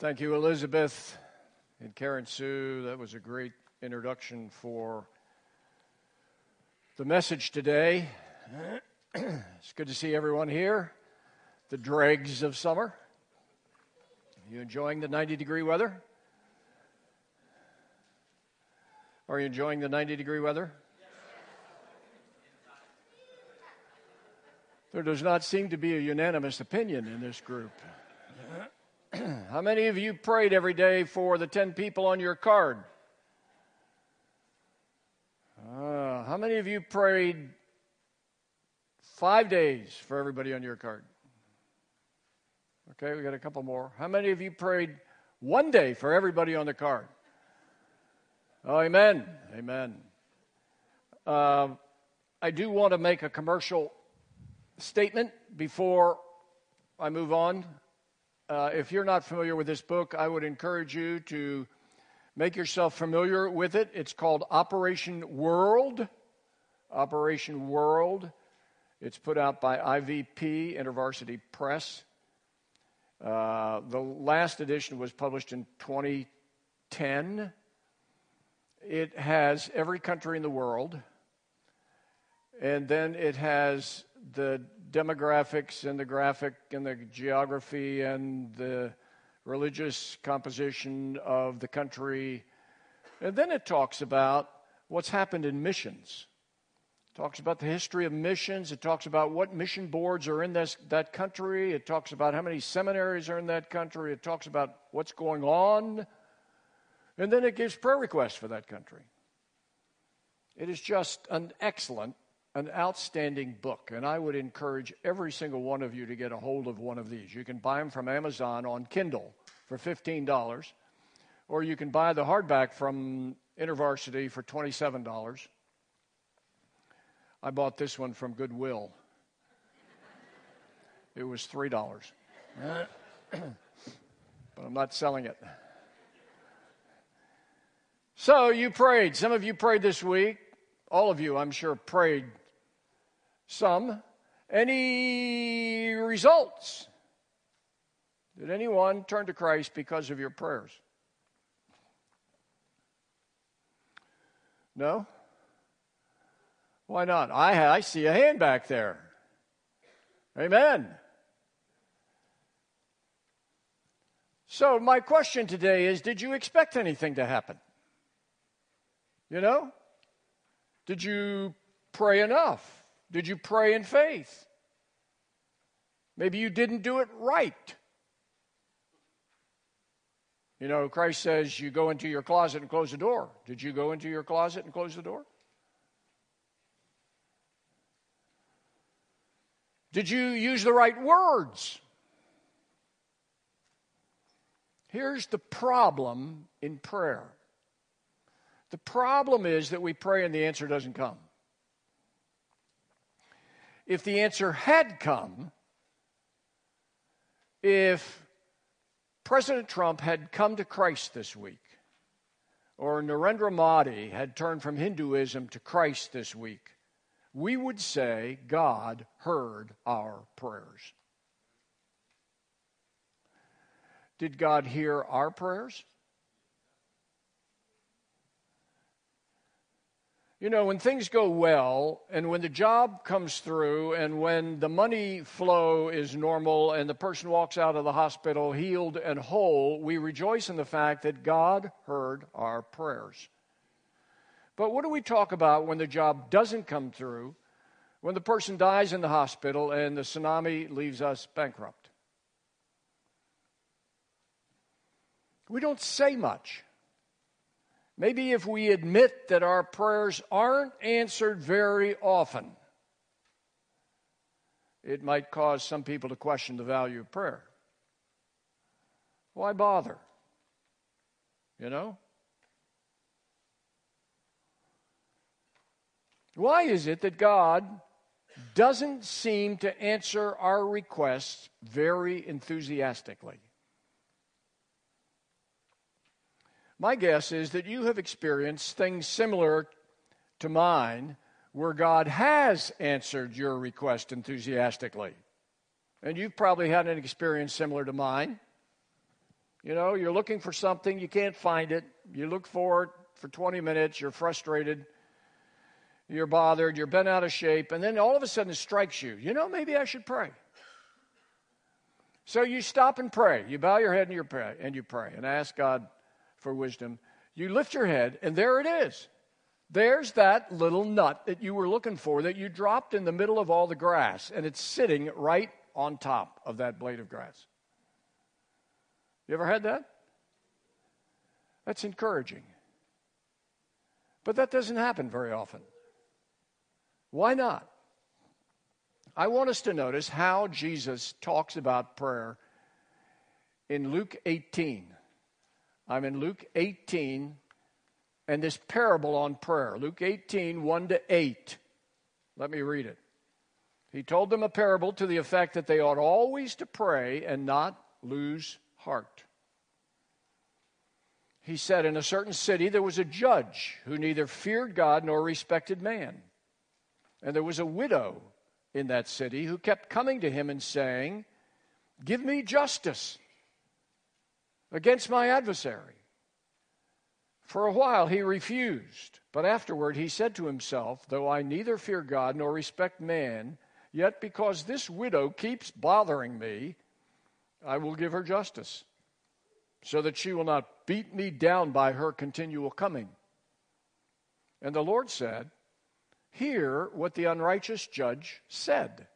Thank you, Elizabeth and Karen Sue. That was a great introduction for the message today. it's good to see everyone here. The dregs of summer. Are you enjoying the 90 degree weather? Are you enjoying the 90 degree weather? There does not seem to be a unanimous opinion in this group. How many of you prayed every day for the 10 people on your card? Uh, how many of you prayed five days for everybody on your card? Okay, we got a couple more. How many of you prayed one day for everybody on the card? Oh, amen. Amen. Uh, I do want to make a commercial statement before I move on. Uh, if you're not familiar with this book, I would encourage you to make yourself familiar with it. It's called Operation World. Operation World. It's put out by IVP, InterVarsity Press. Uh, the last edition was published in 2010. It has every country in the world, and then it has the demographics and the graphic and the geography and the religious composition of the country. And then it talks about what's happened in missions. It talks about the history of missions. It talks about what mission boards are in this, that country. It talks about how many seminaries are in that country. It talks about what's going on. And then it gives prayer requests for that country. It is just an excellent an outstanding book, and I would encourage every single one of you to get a hold of one of these. You can buy them from Amazon on Kindle for $15, or you can buy the hardback from InterVarsity for $27. I bought this one from Goodwill. It was $3. but I'm not selling it. So you prayed. Some of you prayed this week. All of you, I'm sure, prayed some. Any results? Did anyone turn to Christ because of your prayers? No? Why not? I, I see a hand back there. Amen. So, my question today is Did you expect anything to happen? You know? Did you pray enough? Did you pray in faith? Maybe you didn't do it right. You know, Christ says you go into your closet and close the door. Did you go into your closet and close the door? Did you use the right words? Here's the problem in prayer the problem is that we pray and the answer doesn't come if the answer had come, if President Trump had come to Christ this week, or Narendra Modi had turned from Hinduism to Christ this week, we would say God heard our prayers. Did God hear our prayers? You know, when things go well and when the job comes through and when the money flow is normal and the person walks out of the hospital healed and whole, we rejoice in the fact that God heard our prayers. But what do we talk about when the job doesn't come through, when the person dies in the hospital and the tsunami leaves us bankrupt? We don't say much. Maybe if we admit that our prayers aren't answered very often, it might cause some people to question the value of prayer. Why bother? You know? Why is it that God doesn't seem to answer our requests very enthusiastically? My guess is that you have experienced things similar to mine where God has answered your request enthusiastically. And you've probably had an experience similar to mine. You know, you're looking for something, you can't find it. You look for it for 20 minutes, you're frustrated, you're bothered, you're bent out of shape, and then all of a sudden it strikes you. You know, maybe I should pray. So you stop and pray. You bow your head and you pray and you pray and ask God for wisdom. You lift your head, and there it is. There's that little nut that you were looking for that you dropped in the middle of all the grass, and it's sitting right on top of that blade of grass. You ever had that? That's encouraging. But that doesn't happen very often. Why not? I want us to notice how Jesus talks about prayer in Luke 18. I'm in Luke 18 and this parable on prayer. Luke 18, 1 to 8. Let me read it. He told them a parable to the effect that they ought always to pray and not lose heart. He said, In a certain city there was a judge who neither feared God nor respected man. And there was a widow in that city who kept coming to him and saying, Give me justice against my adversary. For a while he refused, but afterward he said to himself, Though I neither fear God nor respect man, yet because this widow keeps bothering me, I will give her justice, so that she will not beat me down by her continual coming. And the Lord said, Hear what the unrighteous judge said.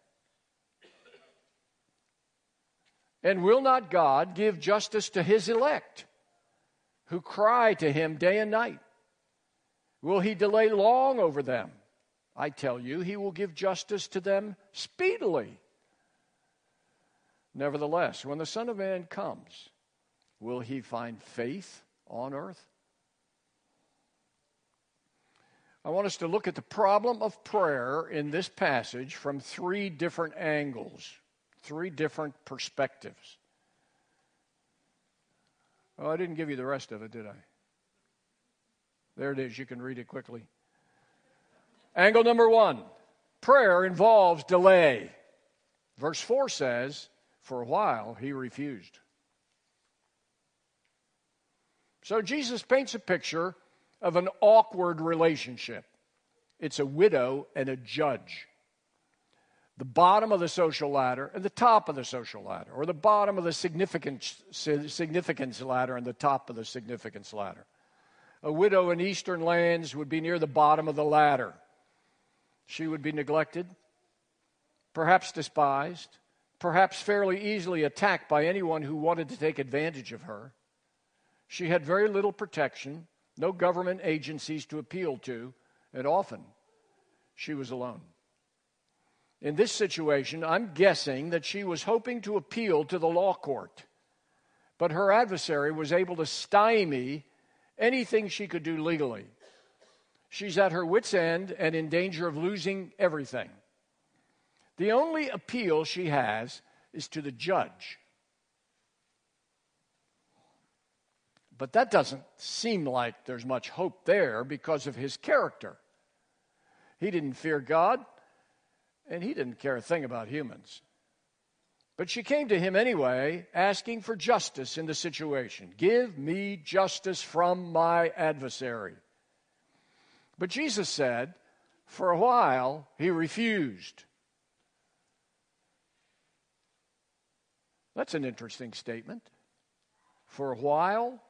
And will not God give justice to his elect? who cry to him day and night? Will he delay long over them? I tell you, he will give justice to them speedily. Nevertheless, when the Son of Man comes, will he find faith on earth? I want us to look at the problem of prayer in this passage from three different angles, three different perspectives. Oh, I didn't give you the rest of it, did I? There it is. You can read it quickly. Angle number one prayer involves delay. Verse 4 says, For a while he refused. So Jesus paints a picture of an awkward relationship. It's a widow and a judge the bottom of the social ladder and the top of the social ladder, or the bottom of the significance, significance ladder and the top of the significance ladder. A widow in eastern lands would be near the bottom of the ladder. She would be neglected, perhaps despised, perhaps fairly easily attacked by anyone who wanted to take advantage of her. She had very little protection, no government agencies to appeal to, and often she was alone. In this situation, I'm guessing that she was hoping to appeal to the law court, but her adversary was able to stymie anything she could do legally. She's at her wits' end and in danger of losing everything. The only appeal she has is to the judge. But that doesn't seem like there's much hope there because of his character. He didn't fear God, and he didn't care a thing about humans. But she came to him anyway, asking for justice in the situation. Give me justice from my adversary. But Jesus said, for a while, he refused. That's an interesting statement. For a while,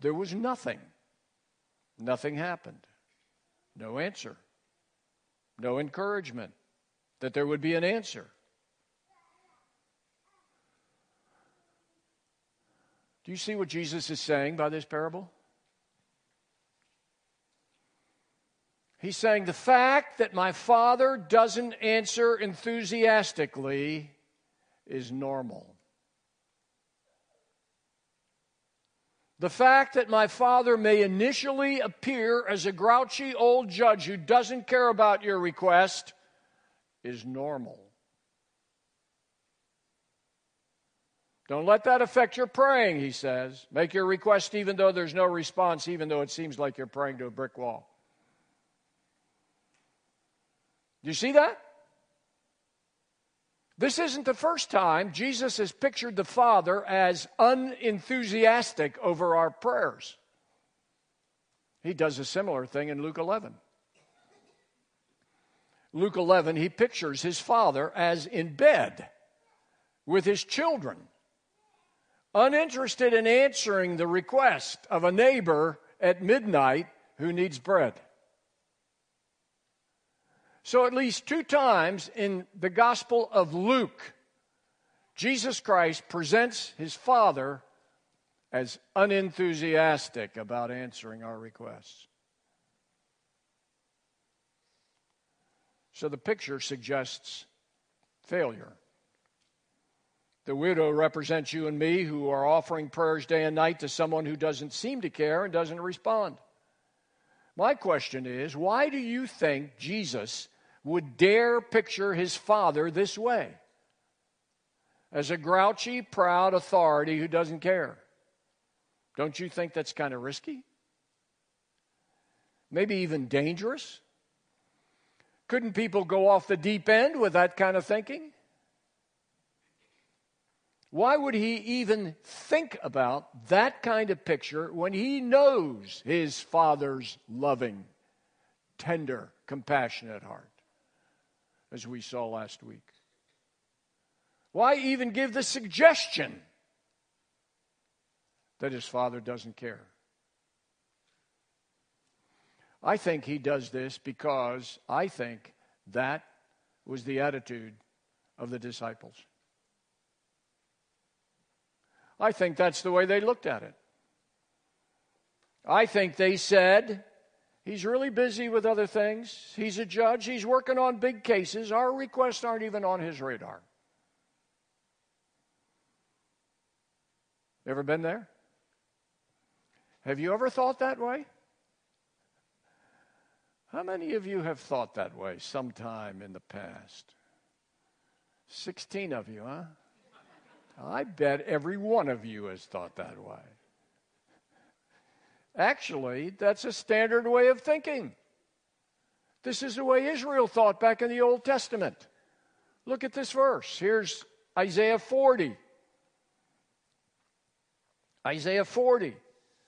there was nothing. Nothing happened. No answer. No encouragement that there would be an answer. Do you see what Jesus is saying by this parable? He's saying the fact that my father doesn't answer enthusiastically is normal. The fact that my father may initially appear as a grouchy old judge who doesn't care about your request is normal. Don't let that affect your praying, he says. Make your request even though there's no response, even though it seems like you're praying to a brick wall. Do you see that? This isn't the first time Jesus has pictured the Father as unenthusiastic over our prayers. He does a similar thing in Luke 11. Luke 11, he pictures his father as in bed with his children, uninterested in answering the request of a neighbor at midnight who needs bread. So, at least two times in the Gospel of Luke, Jesus Christ presents his Father as unenthusiastic about answering our requests. So, the picture suggests failure. The widow represents you and me who are offering prayers day and night to someone who doesn't seem to care and doesn't respond. My question is why do you think Jesus would dare picture his father this way as a grouchy, proud authority who doesn't care. Don't you think that's kind of risky? Maybe even dangerous? Couldn't people go off the deep end with that kind of thinking? Why would he even think about that kind of picture when he knows his father's loving, tender, compassionate heart? as we saw last week. Why even give the suggestion that his father doesn't care? I think he does this because I think that was the attitude of the disciples. I think that's the way they looked at it. I think they said, He's really busy with other things. He's a judge. He's working on big cases. Our requests aren't even on his radar. Ever been there? Have you ever thought that way? How many of you have thought that way sometime in the past? 16 of you, huh? I bet every one of you has thought that way. Actually, that's a standard way of thinking. This is the way Israel thought back in the Old Testament. Look at this verse. Here's Isaiah 40. Isaiah 40.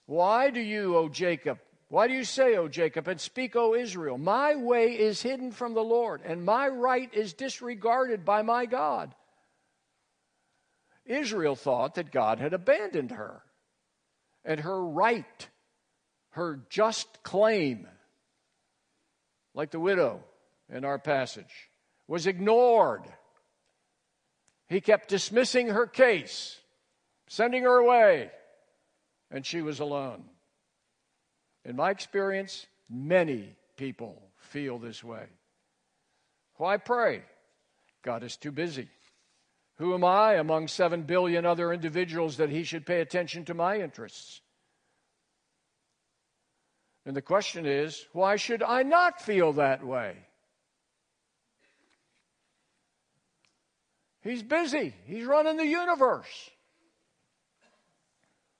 Why do you, O Jacob, why do you say, O Jacob, and speak, O Israel? My way is hidden from the Lord, and my right is disregarded by my God. Israel thought that God had abandoned her, and her right her just claim, like the widow in our passage, was ignored. He kept dismissing her case, sending her away, and she was alone. In my experience, many people feel this way. Why pray? God is too busy. Who am I among seven billion other individuals that he should pay attention to my interests? And the question is, why should I not feel that way? He's busy, he's running the universe.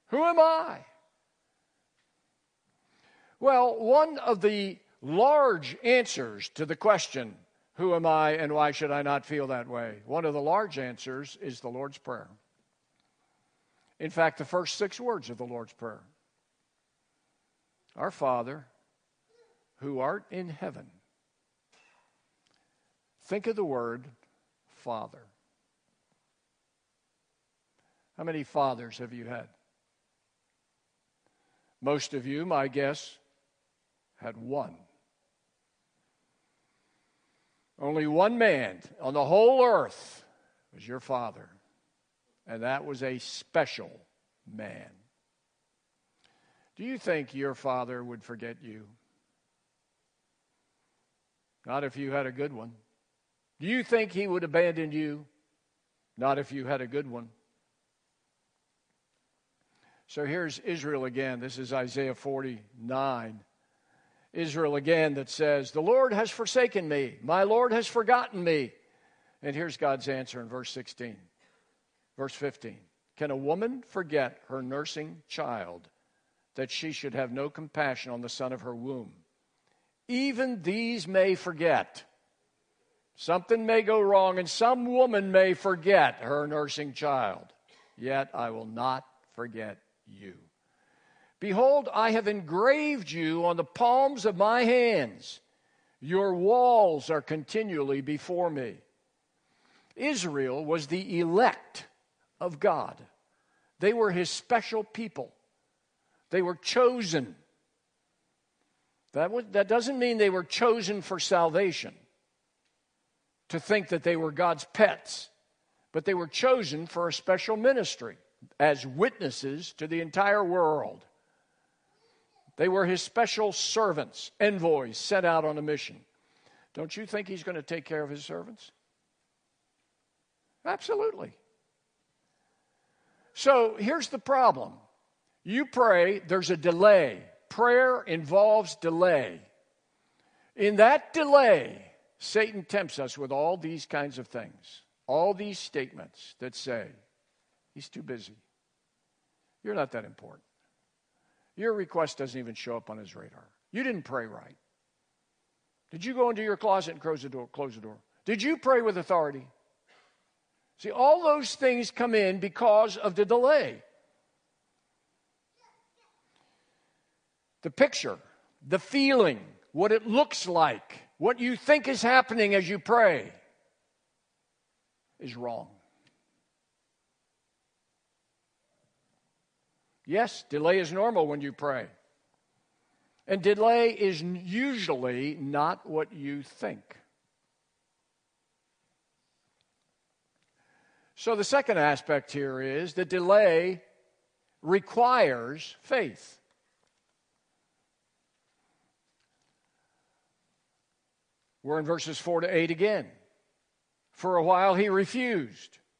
Who am I? Well, one of the large answers to the question, Who am I and why should I not feel that way? One of the large answers is the Lord's Prayer. In fact, the first six words of the Lord's Prayer our Father, who art in heaven. Think of the word Father. How many fathers have you had? Most of you, my guess, had one. Only one man on the whole earth was your father, and that was a special man. Do you think your father would forget you? Not if you had a good one. Do you think he would abandon you? Not if you had a good one. So here's Israel again. This is Isaiah 49. Israel again that says, The Lord has forsaken me. My Lord has forgotten me. And here's God's answer in verse 16. Verse 15. Can a woman forget her nursing child that she should have no compassion on the son of her womb. Even these may forget, Something may go wrong, and some woman may forget her nursing child. Yet I will not forget you. Behold, I have engraved you on the palms of my hands. Your walls are continually before me. Israel was the elect of God, they were his special people, they were chosen. That, was, that doesn't mean they were chosen for salvation to think that they were God's pets, but they were chosen for a special ministry as witnesses to the entire world. They were his special servants, envoys sent out on a mission. Don't you think he's going to take care of his servants? Absolutely. So here's the problem you pray, there's a delay. Prayer involves delay. In that delay, Satan tempts us with all these kinds of things, all these statements that say, He's too busy. You're not that important. Your request doesn't even show up on his radar. You didn't pray right. Did you go into your closet and close the door? Close the door. Did you pray with authority? See, all those things come in because of the delay. The picture, the feeling, what it looks like what you think is happening as you pray is wrong. Yes, delay is normal when you pray. And delay is usually not what you think. So, the second aspect here is that delay requires faith. We're in verses 4 to 8 again. For a while he refused,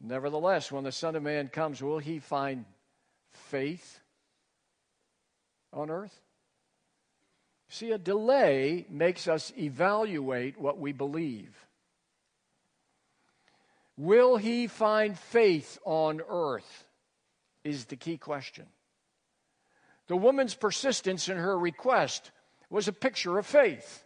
Nevertheless, when the Son of Man comes, will he find faith on earth? See, a delay makes us evaluate what we believe. Will he find faith on earth? Is the key question. The woman's persistence in her request was a picture of faith.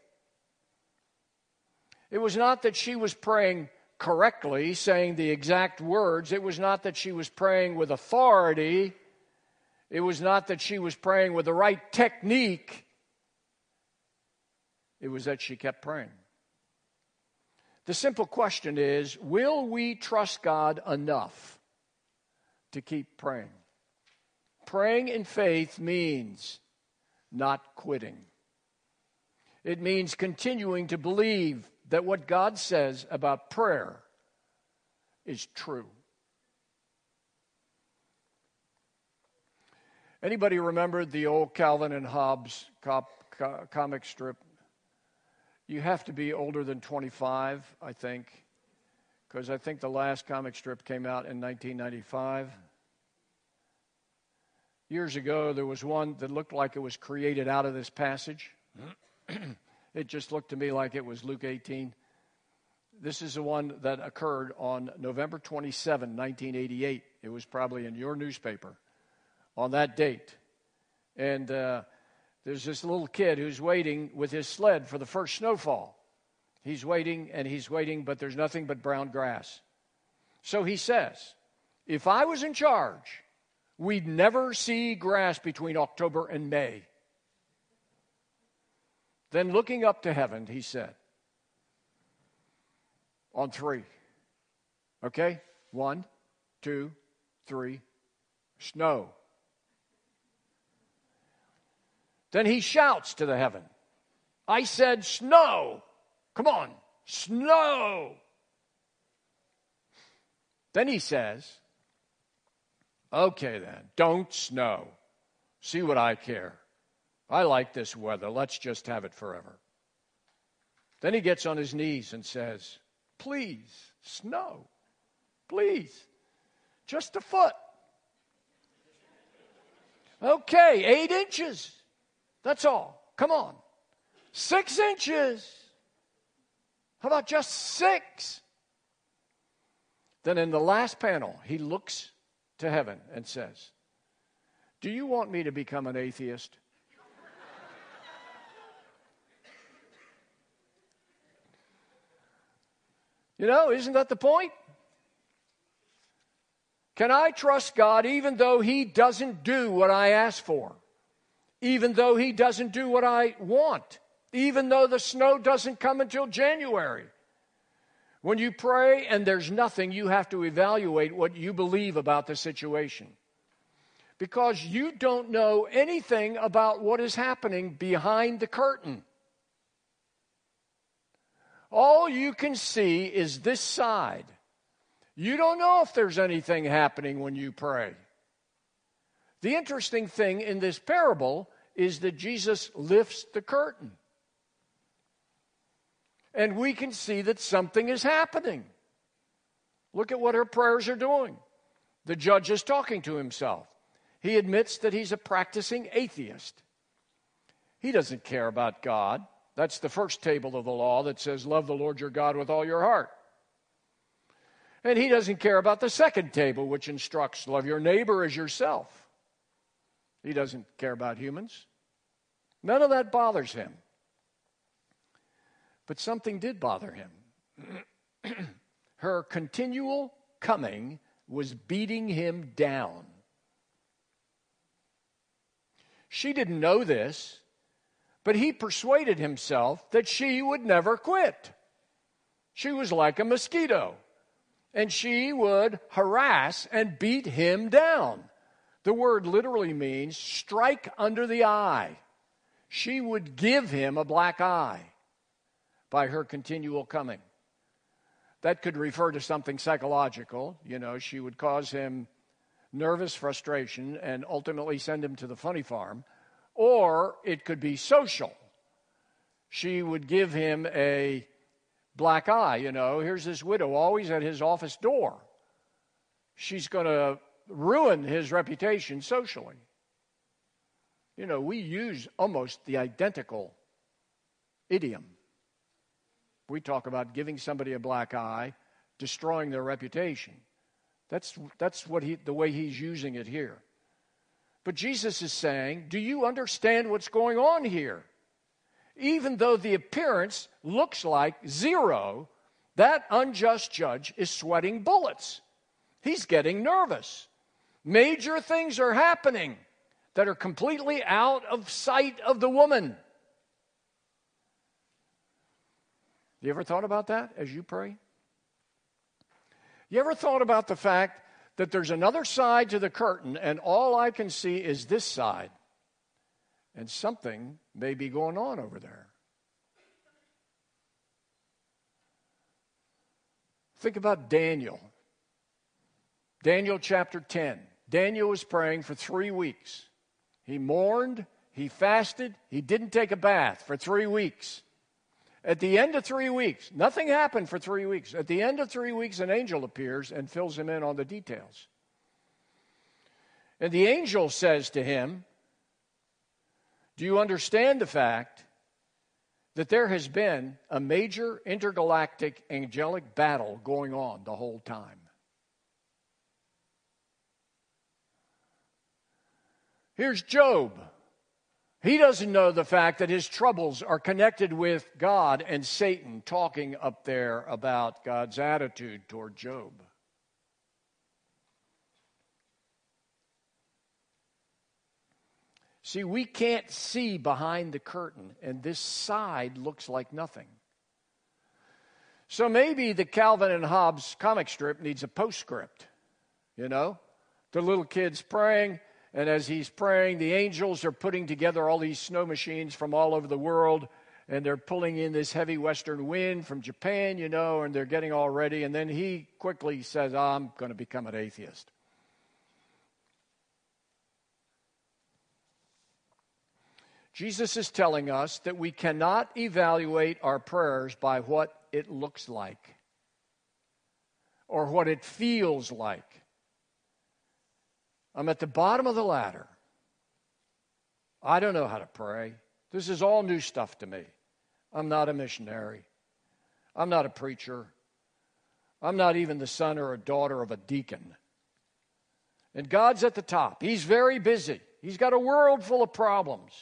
It was not that she was praying correctly, saying the exact words. It was not that she was praying with authority. It was not that she was praying with the right technique. It was that she kept praying. The simple question is will we trust God enough to keep praying? Praying in faith means not quitting. It means continuing to believe that what God says about prayer is true. Anybody remember the old Calvin and Hobbes cop, co- comic strip? You have to be older than 25, I think, because I think the last comic strip came out in 1995. Years ago, there was one that looked like it was created out of this passage. It just looked to me like it was Luke 18. This is the one that occurred on November 27, 1988. It was probably in your newspaper on that date. And uh, there's this little kid who's waiting with his sled for the first snowfall. He's waiting and he's waiting, but there's nothing but brown grass. So he says, If I was in charge, we'd never see grass between October and May. Then looking up to heaven, he said, on three. Okay? One, two, three, snow. Then he shouts to the heaven, I said, snow. Come on, snow. Then he says, Okay, then, don't snow. See what I care. I like this weather. Let's just have it forever. Then he gets on his knees and says, please, snow, please, just a foot. Okay, eight inches. That's all. Come on. Six inches. How about just six? Then in the last panel, he looks to heaven and says, Do you want me to become an atheist? You know, isn't that the point? Can I trust God even though He doesn't do what I ask for? Even though He doesn't do what I want? Even though the snow doesn't come until January? When you pray and there's nothing, you have to evaluate what you believe about the situation. Because you don't know anything about what is happening behind the curtain. All you can see is this side. You don't know if there's anything happening when you pray. The interesting thing in this parable is that Jesus lifts the curtain and we can see that something is happening. Look at what her prayers are doing. The judge is talking to himself. He admits that he's a practicing atheist. He doesn't care about God. That's the first table of the law that says, Love the Lord your God with all your heart. And he doesn't care about the second table, which instructs, Love your neighbor as yourself. He doesn't care about humans. None of that bothers him. But something did bother him. Her continual coming was beating him down. She didn't know this, but he persuaded himself that she would never quit. She was like a mosquito, and she would harass and beat him down. The word literally means strike under the eye. She would give him a black eye by her continual coming. That could refer to something psychological. You know, she would cause him nervous frustration and ultimately send him to the funny farm. Or it could be social. She would give him a black eye. You know, here's this widow always at his office door. She's going to ruin his reputation socially. You know, we use almost the identical idiom. We talk about giving somebody a black eye, destroying their reputation. That's, that's what he, the way he's using it here. But Jesus is saying, Do you understand what's going on here? Even though the appearance looks like zero, that unjust judge is sweating bullets. He's getting nervous. Major things are happening that are completely out of sight of the woman. You ever thought about that as you pray? You ever thought about the fact that there's another side to the curtain and all I can see is this side? And something may be going on over there. Think about Daniel. Daniel chapter 10. Daniel was praying for three weeks. He mourned, he fasted, he didn't take a bath for three weeks. At the end of three weeks, nothing happened for three weeks. At the end of three weeks, an angel appears and fills him in on the details. And the angel says to him, Do you understand the fact that there has been a major intergalactic angelic battle going on the whole time? Here's Job. He doesn't know the fact that his troubles are connected with God and Satan talking up there about God's attitude toward Job. See, we can't see behind the curtain, and this side looks like nothing. So maybe the Calvin and Hobbes comic strip needs a postscript. You know, the little kids praying, and as he's praying, the angels are putting together all these snow machines from all over the world. And they're pulling in this heavy western wind from Japan, you know, and they're getting all ready. And then he quickly says, I'm going to become an atheist. Jesus is telling us that we cannot evaluate our prayers by what it looks like. or what it feels like. I'm at the bottom of the ladder. I don't know how to pray. This is all new stuff to me. I'm not a missionary. I'm not a preacher. I'm not even the son or a daughter of a deacon. And God's at the top. He's very busy. He's got a world full of problems.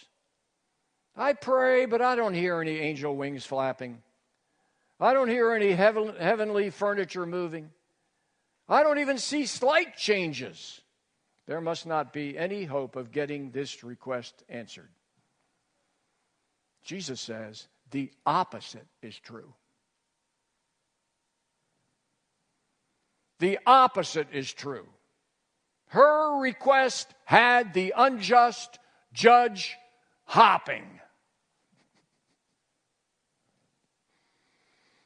I pray, but I don't hear any angel wings flapping. I don't hear any heaven, heavenly furniture moving. I don't even see slight changes. There must not be any hope of getting this request answered. Jesus says the opposite is true. The opposite is true. Her request had the unjust judge hopping.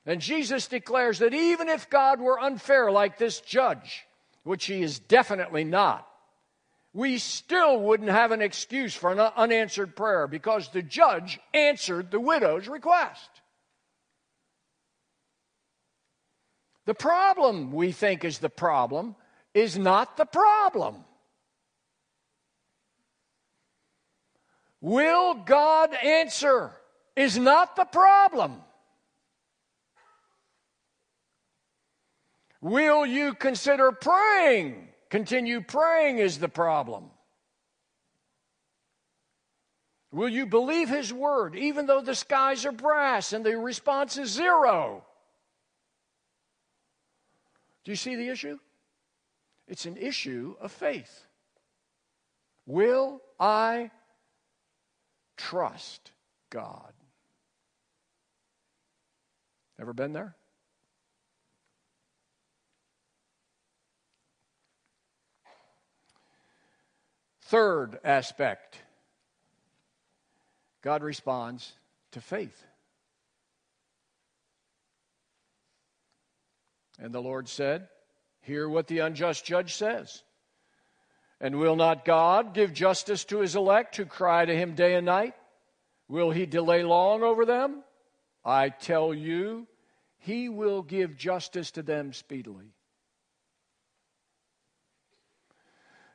And Jesus declares that even if God were unfair like this judge, which he is definitely not, we still wouldn't have an excuse for an unanswered prayer because the judge answered the widow's request. The problem we think is the problem is not the problem. Will God answer is not the problem. Will you consider praying? Continue praying is the problem. Will you believe His word even though the skies are brass and the response is zero? Do you see the issue? It's an issue of faith. Will I trust God? Ever been there? Third aspect God responds to faith. And the Lord said, Hear what the unjust judge says. And will not God give justice to his elect who cry to him day and night? Will he delay long over them? I tell you, he will give justice to them speedily.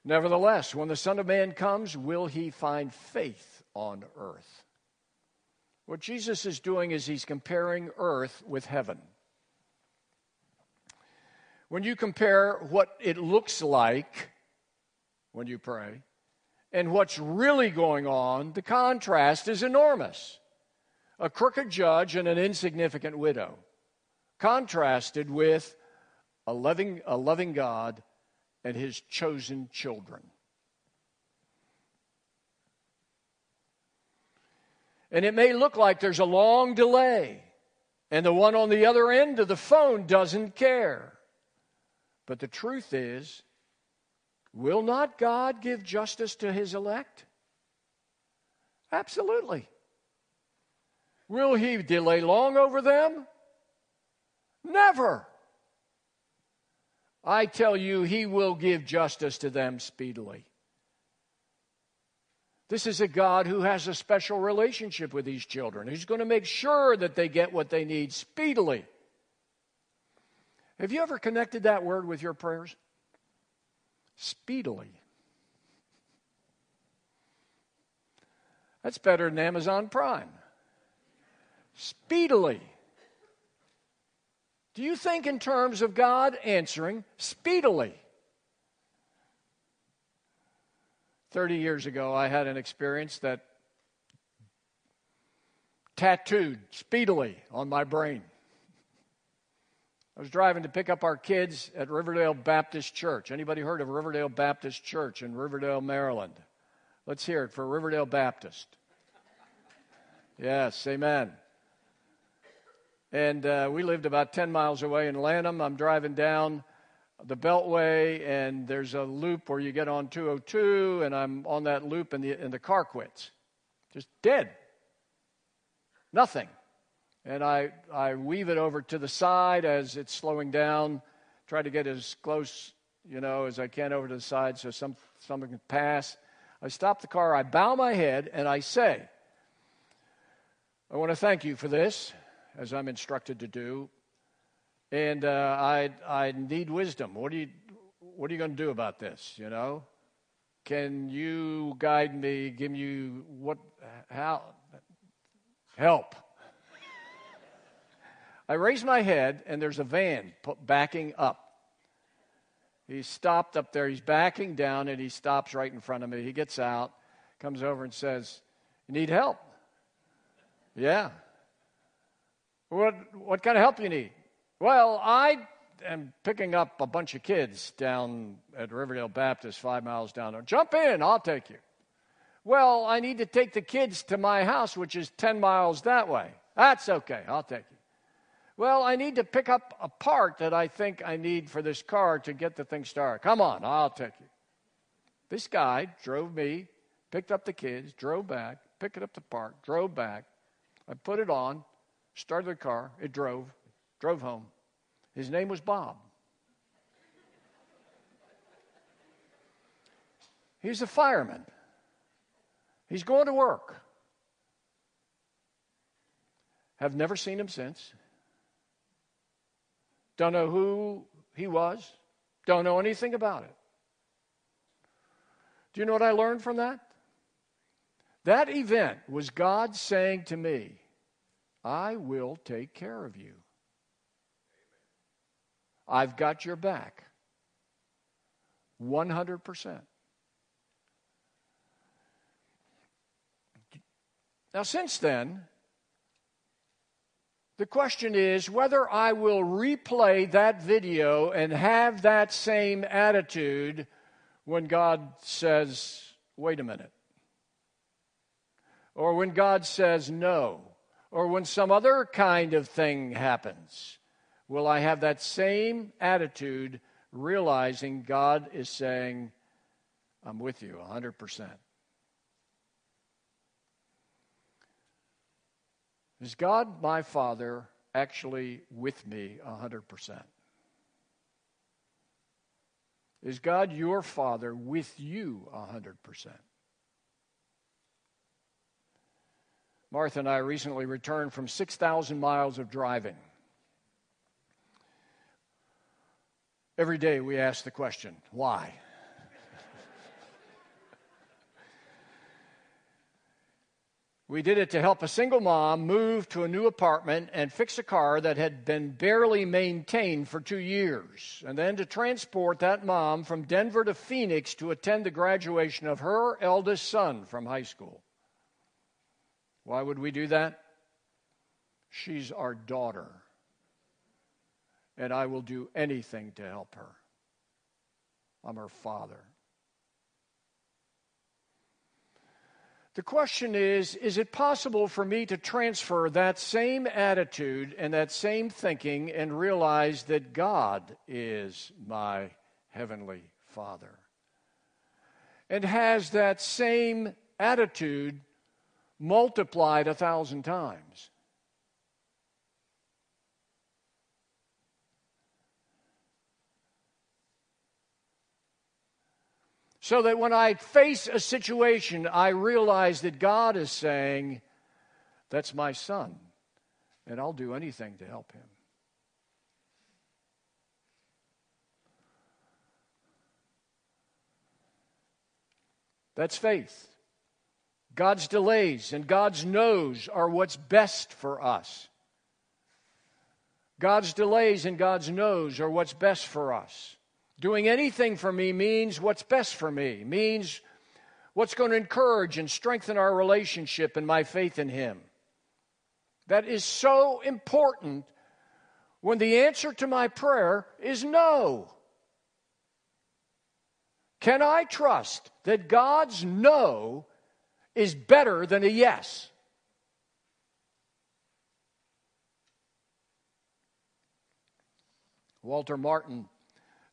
Nevertheless, when the Son of Man comes, will he find faith on earth? What Jesus is doing is he's comparing earth with heaven. When you compare what it looks like when you pray and what's really going on, the contrast is enormous. A crooked judge and an insignificant widow, contrasted with a loving, a loving God and his chosen children. And it may look like there's a long delay, and the one on the other end of the phone doesn't care. But the truth is, will not God give justice to his elect? Absolutely. Will he delay long over them? Never. I tell you, he will give justice to them speedily. This is a God who has a special relationship with these children. He's going to make sure that they get what they need speedily. Have you ever connected that word with your prayers? Speedily. That's better than Amazon Prime. Speedily. Do you think in terms of God answering speedily? 30 years ago, I had an experience that tattooed speedily on my brain. I was driving to pick up our kids at Riverdale Baptist Church. Anybody heard of Riverdale Baptist Church in Riverdale, Maryland? Let's hear it for Riverdale Baptist. Yes, amen. And uh, we lived about 10 miles away in Lanham. I'm driving down the Beltway, and there's a loop where you get on 202, and I'm on that loop, and the, and the car quits. Just dead. Nothing and I, I weave it over to the side as it's slowing down, try to get as close, you know, as I can over to the side so some, something can pass. I stop the car, I bow my head, and I say, I want to thank you for this, as I'm instructed to do. and uh, I, I need wisdom. What, do you, what are you going to do about this, you know? Can you guide me, give you what, how, help? I raise my head, and there's a van backing up. He's stopped up there. He's backing down, and he stops right in front of me. He gets out, comes over, and says, You need help? Yeah. What, what kind of help you need? Well, I am picking up a bunch of kids down at Riverdale Baptist, five miles down there. Jump in, I'll take you. Well, I need to take the kids to my house, which is 10 miles that way. That's okay, I'll take you. Well, I need to pick up a part that I think I need for this car to get the thing started. Come on, I'll take you. This guy drove me, picked up the kids, drove back, picked up the park, drove back. I put it on, started the car, it drove, drove home. His name was Bob. He's a fireman. He's going to work. Have never seen him since. Don't know who he was. Don't know anything about it. Do you know what I learned from that? That event was God saying to me, I will take care of you. I've got your back. 100%. Now, since then, the question is whether I will replay that video and have that same attitude when God says, wait a minute. Or when God says no. Or when some other kind of thing happens. Will I have that same attitude, realizing God is saying, I'm with you 100%? Is God, my Father, actually with me 100%? Is God, your Father, with you 100%? Martha and I recently returned from 6,000 miles of driving. Every day we ask the question, why? We did it to help a single mom move to a new apartment and fix a car that had been barely maintained for two years, and then to transport that mom from Denver to Phoenix to attend the graduation of her eldest son from high school. Why would we do that? She's our daughter, and I will do anything to help her. I'm her father. The question is Is it possible for me to transfer that same attitude and that same thinking and realize that God is my Heavenly Father? And has that same attitude multiplied a thousand times? So that when I face a situation, I realize that God is saying, That's my son, and I'll do anything to help him. That's faith. God's delays and God's no's are what's best for us. God's delays and God's no's are what's best for us. Doing anything for me means what's best for me, means what's going to encourage and strengthen our relationship and my faith in Him. That is so important when the answer to my prayer is no. Can I trust that God's no is better than a yes? Walter Martin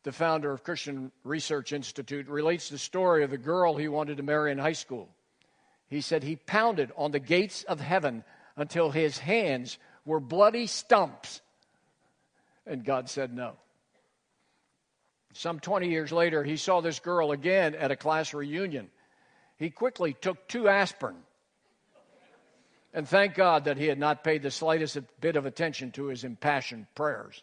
the founder of Christian Research Institute, relates the story of the girl he wanted to marry in high school. He said he pounded on the gates of heaven until his hands were bloody stumps, and God said no. Some 20 years later, he saw this girl again at a class reunion. He quickly took two aspirin and thank God that he had not paid the slightest bit of attention to his impassioned prayers.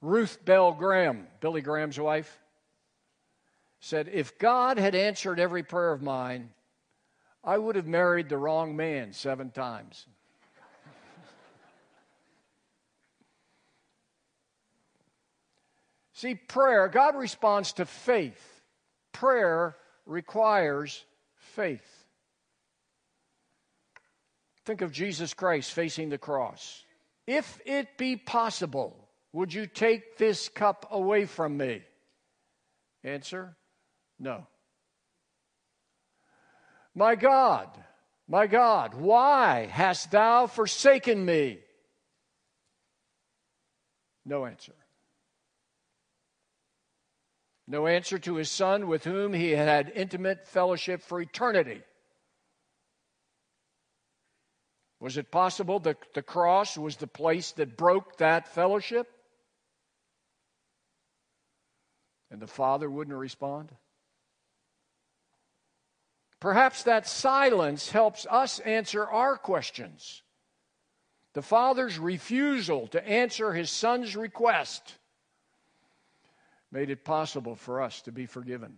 Ruth Bell Graham, Billy Graham's wife, said, If God had answered every prayer of mine, I would have married the wrong man seven times. See, prayer, God responds to faith. Prayer requires faith. Think of Jesus Christ facing the cross. If it be possible, would you take this cup away from me? Answer No. My God, my God, why hast thou forsaken me? No answer. No answer to his son with whom he had intimate fellowship for eternity. Was it possible that the cross was the place that broke that fellowship? And the father wouldn't respond? Perhaps that silence helps us answer our questions. The father's refusal to answer his son's request made it possible for us to be forgiven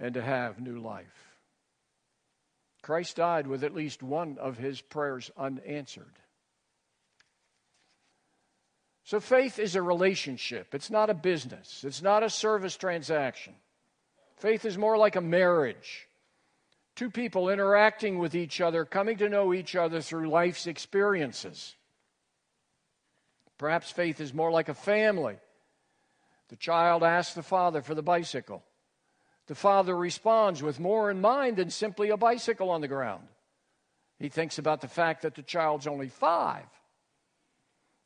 and to have new life. Christ died with at least one of his prayers unanswered. So faith is a relationship, it's not a business, it's not a service transaction. Faith is more like a marriage. Two people interacting with each other, coming to know each other through life's experiences. Perhaps faith is more like a family. The child asks the father for the bicycle. The father responds with more in mind than simply a bicycle on the ground. He thinks about the fact that the child's only five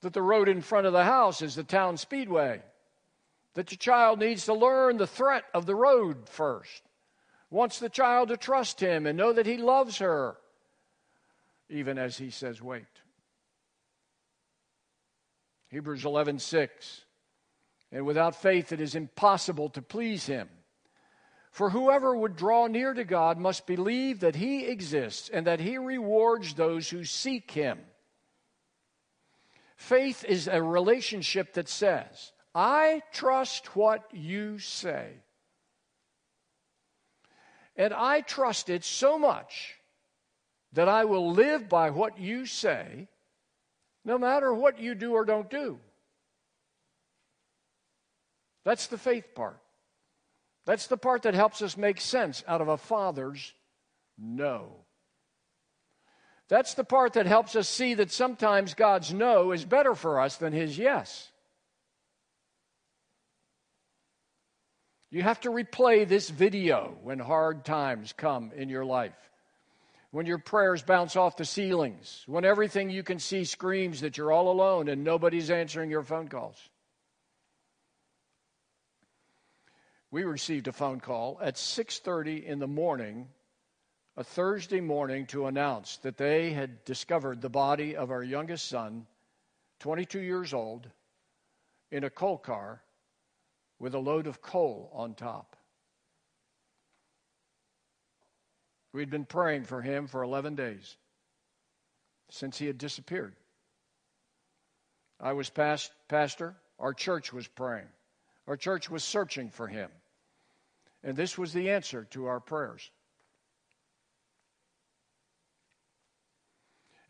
that the road in front of the house is the town speedway, that the child needs to learn the threat of the road first, wants the child to trust him and know that he loves her, even as he says, wait. Hebrews 11 6. And without faith, it is impossible to please him. For whoever would draw near to God must believe that he exists and that he rewards those who seek him. Faith is a relationship that says, I trust what you say. And I trust it so much that I will live by what you say, no matter what you do or don't do. That's the faith part. That's the part that helps us make sense out of a father's no. That's the part that helps us see that sometimes God's no is better for us than his yes. You have to replay this video when hard times come in your life. When your prayers bounce off the ceilings, when everything you can see screams that you're all alone and nobody's answering your phone calls. We received a phone call at 6:30 in the morning a Thursday morning to announce that they had discovered the body of our youngest son, 22 years old, in a coal car with a load of coal on top. We'd been praying for him for 11 days since he had disappeared. I was past, pastor. Our church was praying. Our church was searching for him. And this was the answer to our prayers.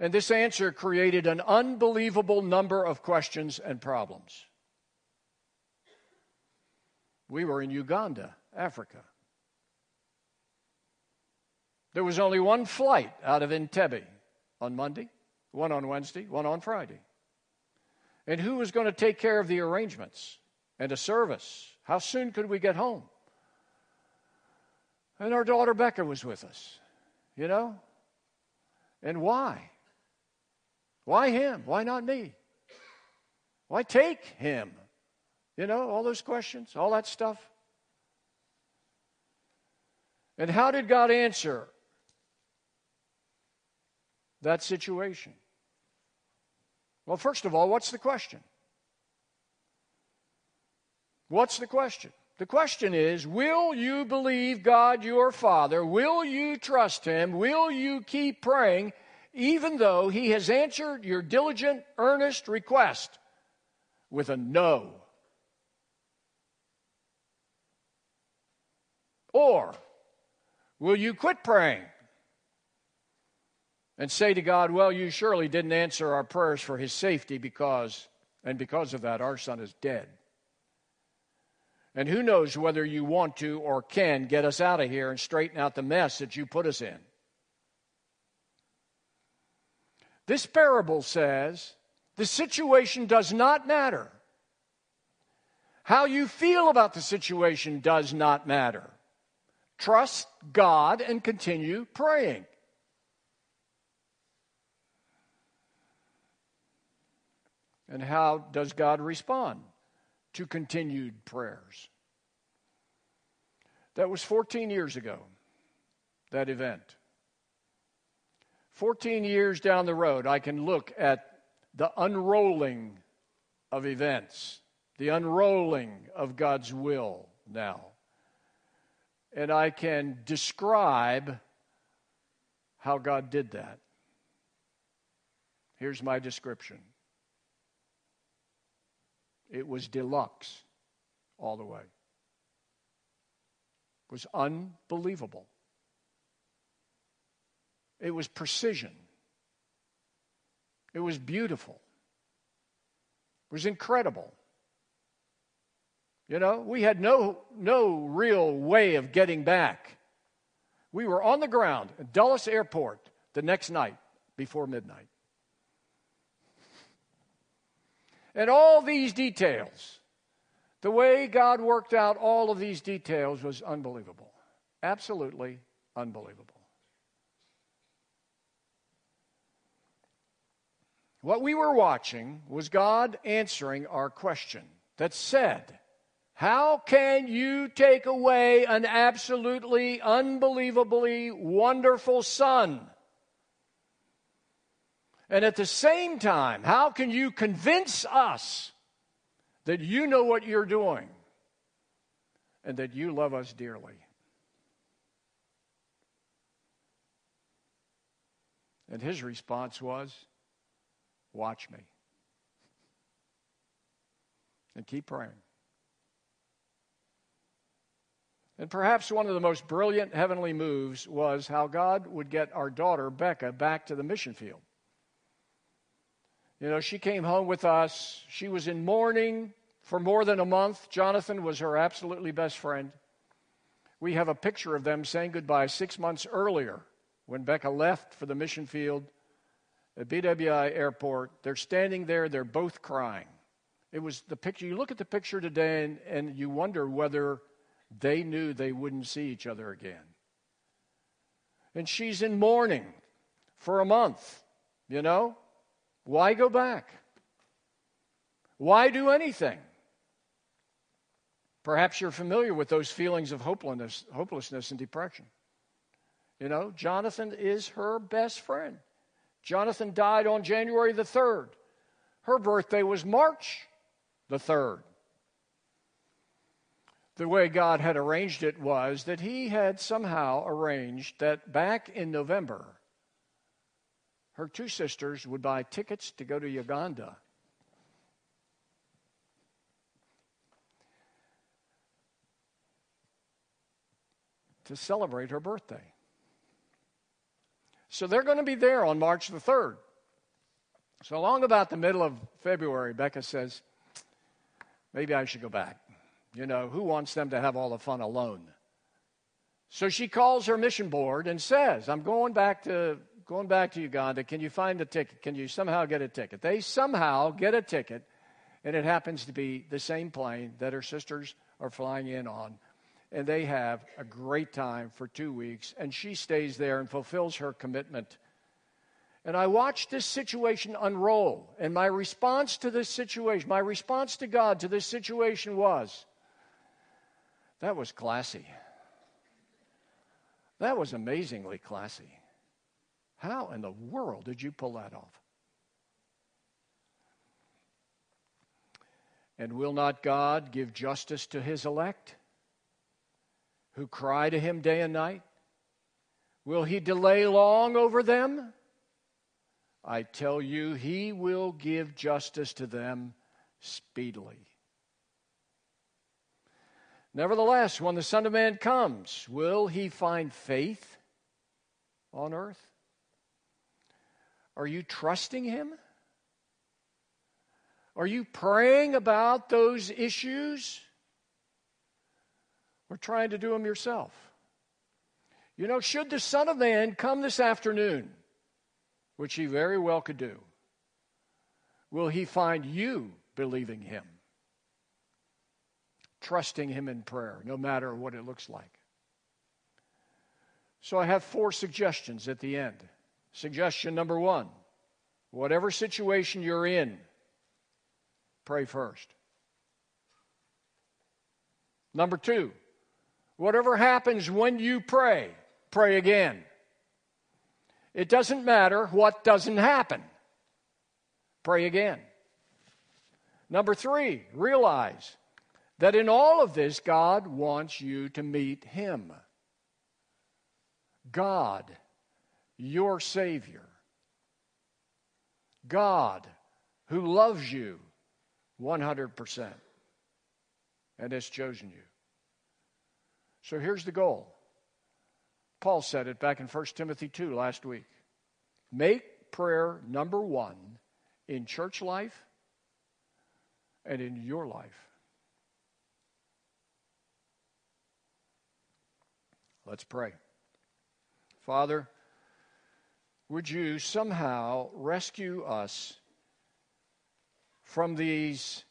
And this answer created an unbelievable number of questions and problems. We were in Uganda, Africa. There was only one flight out of Entebbe on Monday, one on Wednesday, one on Friday. And who was going to take care of the arrangements and a service? How soon could we get home? And our daughter Becca was with us, you know? And why? Why him? Why not me? Why take him? You know, all those questions, all that stuff. And how did God answer that situation? Well, first of all, what's the question? What's the question? The question is Will you believe God your Father? Will you trust Him? Will you keep praying even though he has answered your diligent, earnest request with a no? Or will you quit praying and say to God, Well, you surely didn't answer our prayers for his safety because, and because of that, our son is dead. And who knows whether you want to or can get us out of here and straighten out the mess that you put us in. This parable says the situation does not matter. How you feel about the situation does not matter. Trust God and continue praying. And how does God respond to continued prayers? That was 14 years ago, that event. 14 years down the road, I can look at the unrolling of events, the unrolling of God's will now. And I can describe how God did that. Here's my description it was deluxe all the way. It was unbelievable. It was precision. It was beautiful. It was incredible. You know, we had no, no real way of getting back. We were on the ground at Dulles Airport the next night before midnight. And all these details, the way God worked out all of these details was unbelievable. Absolutely unbelievable. What we were watching was God answering our question that said, How can you take away an absolutely, unbelievably wonderful son? And at the same time, how can you convince us that you know what you're doing and that you love us dearly? And his response was, Watch me. And keep praying. And perhaps one of the most brilliant heavenly moves was how God would get our daughter, Becca, back to the mission field. You know, she came home with us. She was in mourning for more than a month. Jonathan was her absolutely best friend. We have a picture of them saying goodbye six months earlier when Becca left for the mission field at BWI Airport. They're standing there, they're both crying. It was the picture, you look at the picture today and, and you wonder whether they knew they wouldn't see each other again. And she's in mourning for a month, you know? Why go back? Why do anything? Perhaps you're familiar with those feelings of hopelessness, hopelessness and depression. You know, Jonathan is her best friend. Jonathan died on January the 3rd. Her birthday was March the 3rd. The way God had arranged it was that He had somehow arranged that back in November, her two sisters would buy tickets to go to Uganda. To celebrate her birthday. So they're going to be there on March the 3rd. So, along about the middle of February, Becca says, maybe I should go back. You know, who wants them to have all the fun alone? So she calls her mission board and says, I'm going back to going back to Uganda. Can you find a ticket? Can you somehow get a ticket? They somehow get a ticket, and it happens to be the same plane that her sisters are flying in on and they have a great time for two weeks, and she stays there and fulfills her commitment. And I watched this situation unroll, and my response to this situation, my response to God to this situation was that was classy. That was amazingly classy. How in the world did you pull that off? And will not God give justice to his elect? who cry to him day and night? Will he delay long over them? I tell you, he will give justice to them speedily. Nevertheless, when the Son of Man comes, will he find faith on earth? Are you trusting him? Are you praying about those issues? Or trying to do them yourself? You know, should the Son of Man come this afternoon, which he very well could do, will he find you believing him? Trusting him in prayer, no matter what it looks like. So I have four suggestions at the end. Suggestion number one whatever situation you're in, pray first. Number two, whatever happens when you pray, pray again. It doesn't matter what doesn't happen. Pray again. Number three, realize that in all of this, God wants you to meet Him. God, your Savior. God, who loves you 100% and has chosen you. So here's the goal. Paul said it back in 1 Timothy 2 last week. Make prayer number one in church life and in your life. Let's pray. Father, would you somehow rescue us from these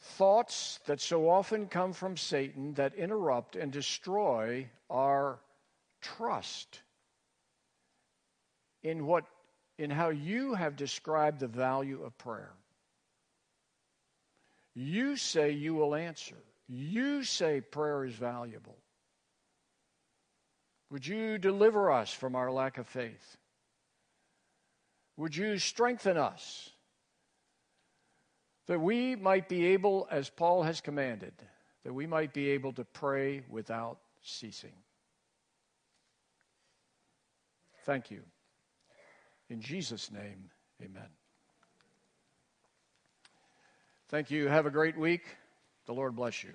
thoughts that so often come from Satan that interrupt and destroy our trust in what in how you have described the value of prayer. You say you will answer. You say prayer is valuable. Would you deliver us from our lack of faith? Would you strengthen us that we might be able, as Paul has commanded, that we might be able to pray without ceasing? Thank you. In Jesus' name, amen. Thank you. Have a great week. The Lord bless you.